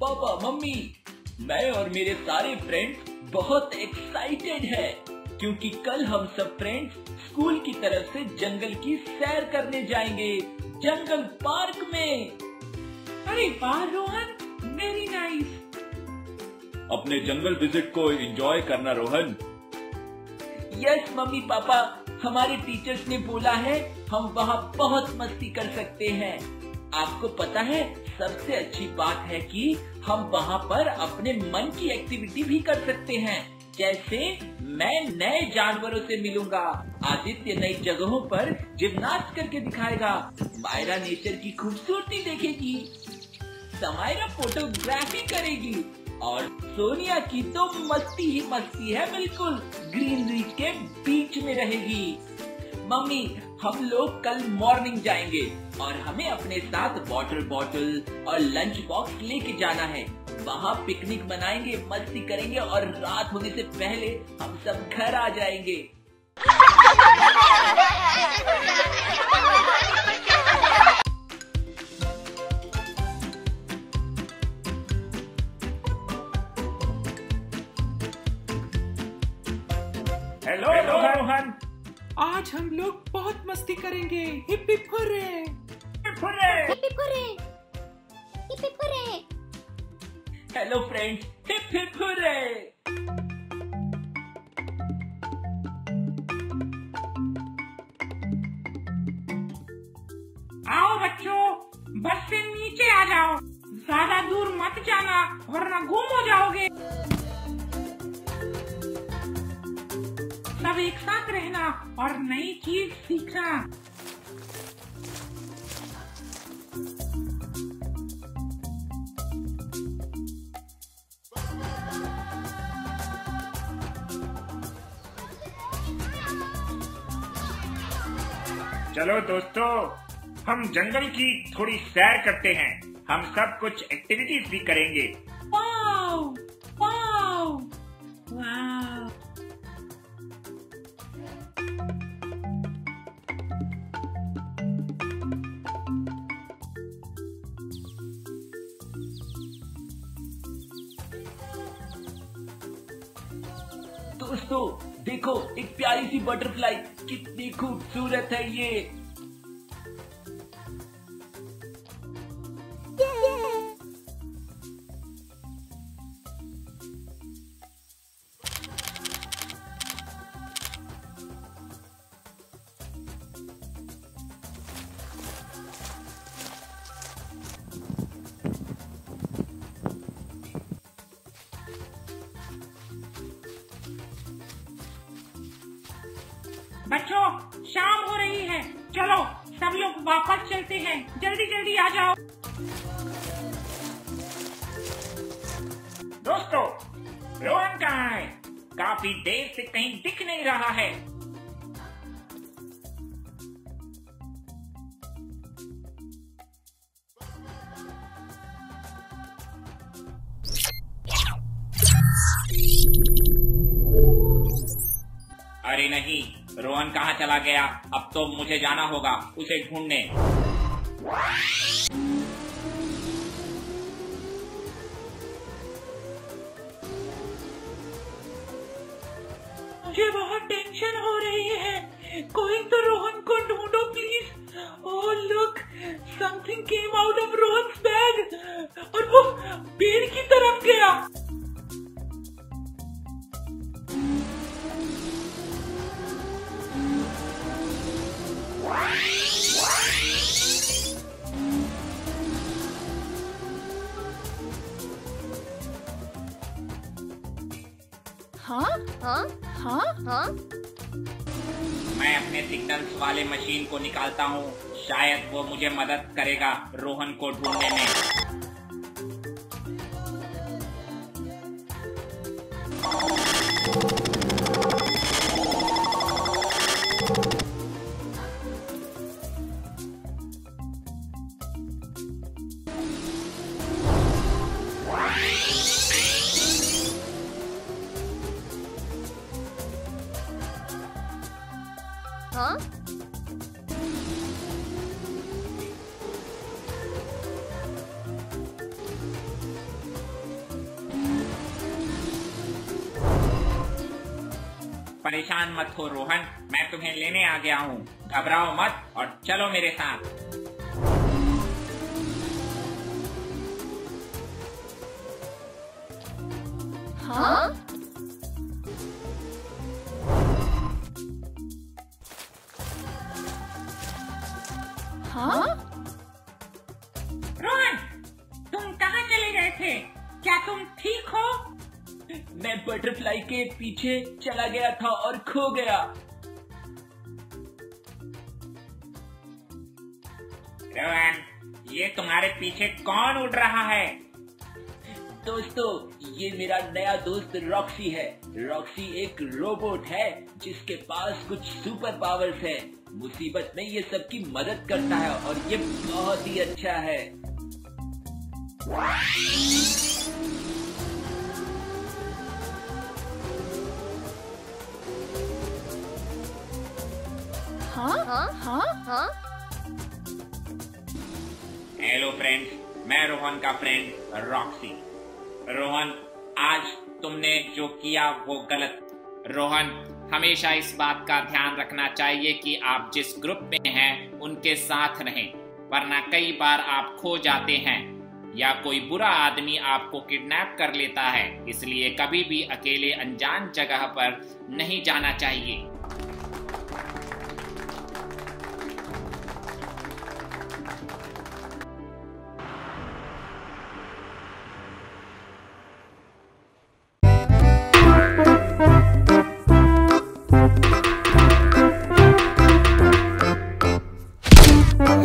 Papa mummy मैं और मेरे सारे फ्रेंड्स बहुत एक्साइटेड है क्योंकि कल हम सब फ्रेंड्स स्कूल की तरफ़ से जंगल की सैर करने जाएँगे जंगल पार्क में। अरे वाह रोहन वेरी नाइस अपने जंगल विज़िट को एंजॉय करना रोहन। यस मम्मी पापा हमारे टीचर्स ने बोला है हम वहाँ बहुत मस्ती कर सकते हैं। आपको पता है सबसे अच्छी बात है कि हम वहाँ पर अपने मन की एक्टिविटी भी कर सकते हैं। जैसे मैं नए जानवरों से मिलूँगा, आदित्य नई जगहों पर जिम्नास्ट करके दिखाएगा, मायरा नेचर की खूबसूरती देखेगी, समायरा फोटोग्राफी करेगी, और सोनिया की तो मस्ती ही मस्ती है, बिल्कुल। ग्रीनरी के बीच में रहेगी। मम्मी, हम लोग कल मॉर्निंग जाएँगे और हमें अपने साथ वाटर बॉटल और लंच बॉक्स लेके जाना है। वहाँ पिकनिक मनाएँगे, मस्ती करेंगे और रात होने से पहले हम सब घर आ जाएँगे। आज हम लोग बहुत मस्ती करेंगे। हिप हिप हुर्रे हिप्पी पुरे हिप्पी पुरे hello friends hip hip hurray आओ बच्चों बस से नीचे आ जाओ। ज़्यादा दूर मत जाना वरना गुम हो जाओगे। सब एक साथ रहना और नई चीज़ सीखना। चलो दोस्तों हम जंगल की थोड़ी सैर करते हैं। हम सब कुछ एक्टिविटीज़ भी करेंगे। वाओ वाओ वाओ दोस्तों देखो एक प्यारी सी बटरफ्लाई कितनी खूबसूरत है ये। वापस चलते हैं। जल्दी जल्दी आ जाओ। दोस्तों रोहन कहाँ है काफ़ी देर से कहीं दिख नहीं रहा है। अरे नहीं। रोहन कहाँ चला गया? अब तो मुझे जाना होगा, उसे ढूँढने। मुझे बहुत टेंशन हो रही है। कोई तो रोहन को ढूंढो please oh look something came out of Rohan's bag और वो पेड़ की तरफ़ गया। हाँ? हाँ? हाँ? हाँ? मैं अपने सिग्नल्स वाले मशीन को निकालता हूँ। शायद वो मुझे मदद करेगा रोहन को ढूँढने में। परेशान मत हो रोहन। मैं तुम्हें लेने आ गया हूँ। घबराओ मत और चलो मेरे साथ। हाँ? हाँ? रोहन तुम कहाँ चले गए थे? क्या तुम ठीक हो? मैं बटरफ्लाई के पीछे चला गया था और खो गया। रोहन ये तुम्हारे पीछे कौन उड़ रहा है? दोस्तों ये मेरा नया दोस्त रॉक्सी है। रॉक्सी एक रोबोट है जिसके पास कुछ सुपर पावर्स है। मुसीबत में ये सबकी मदद करता है और ये बहुत ही अच्छा है। हाँ? हाँ हेलो फ्रेंड्स मैं रोहन का फ्रेंड रॉक्सी रोहन, आज तुमने जो किया वो गलत। रोहन, हमेशा इस बात का ध्यान रखना चाहिए कि आप जिस ग्रुप में हैं, उनके साथ रहें, वरना कई बार आप खो जाते हैं, या कोई बुरा आदमी आपको किडनैप कर लेता है, इसलिए कभी भी अकेले अनजान जगह पर नहीं जाना चाहिए।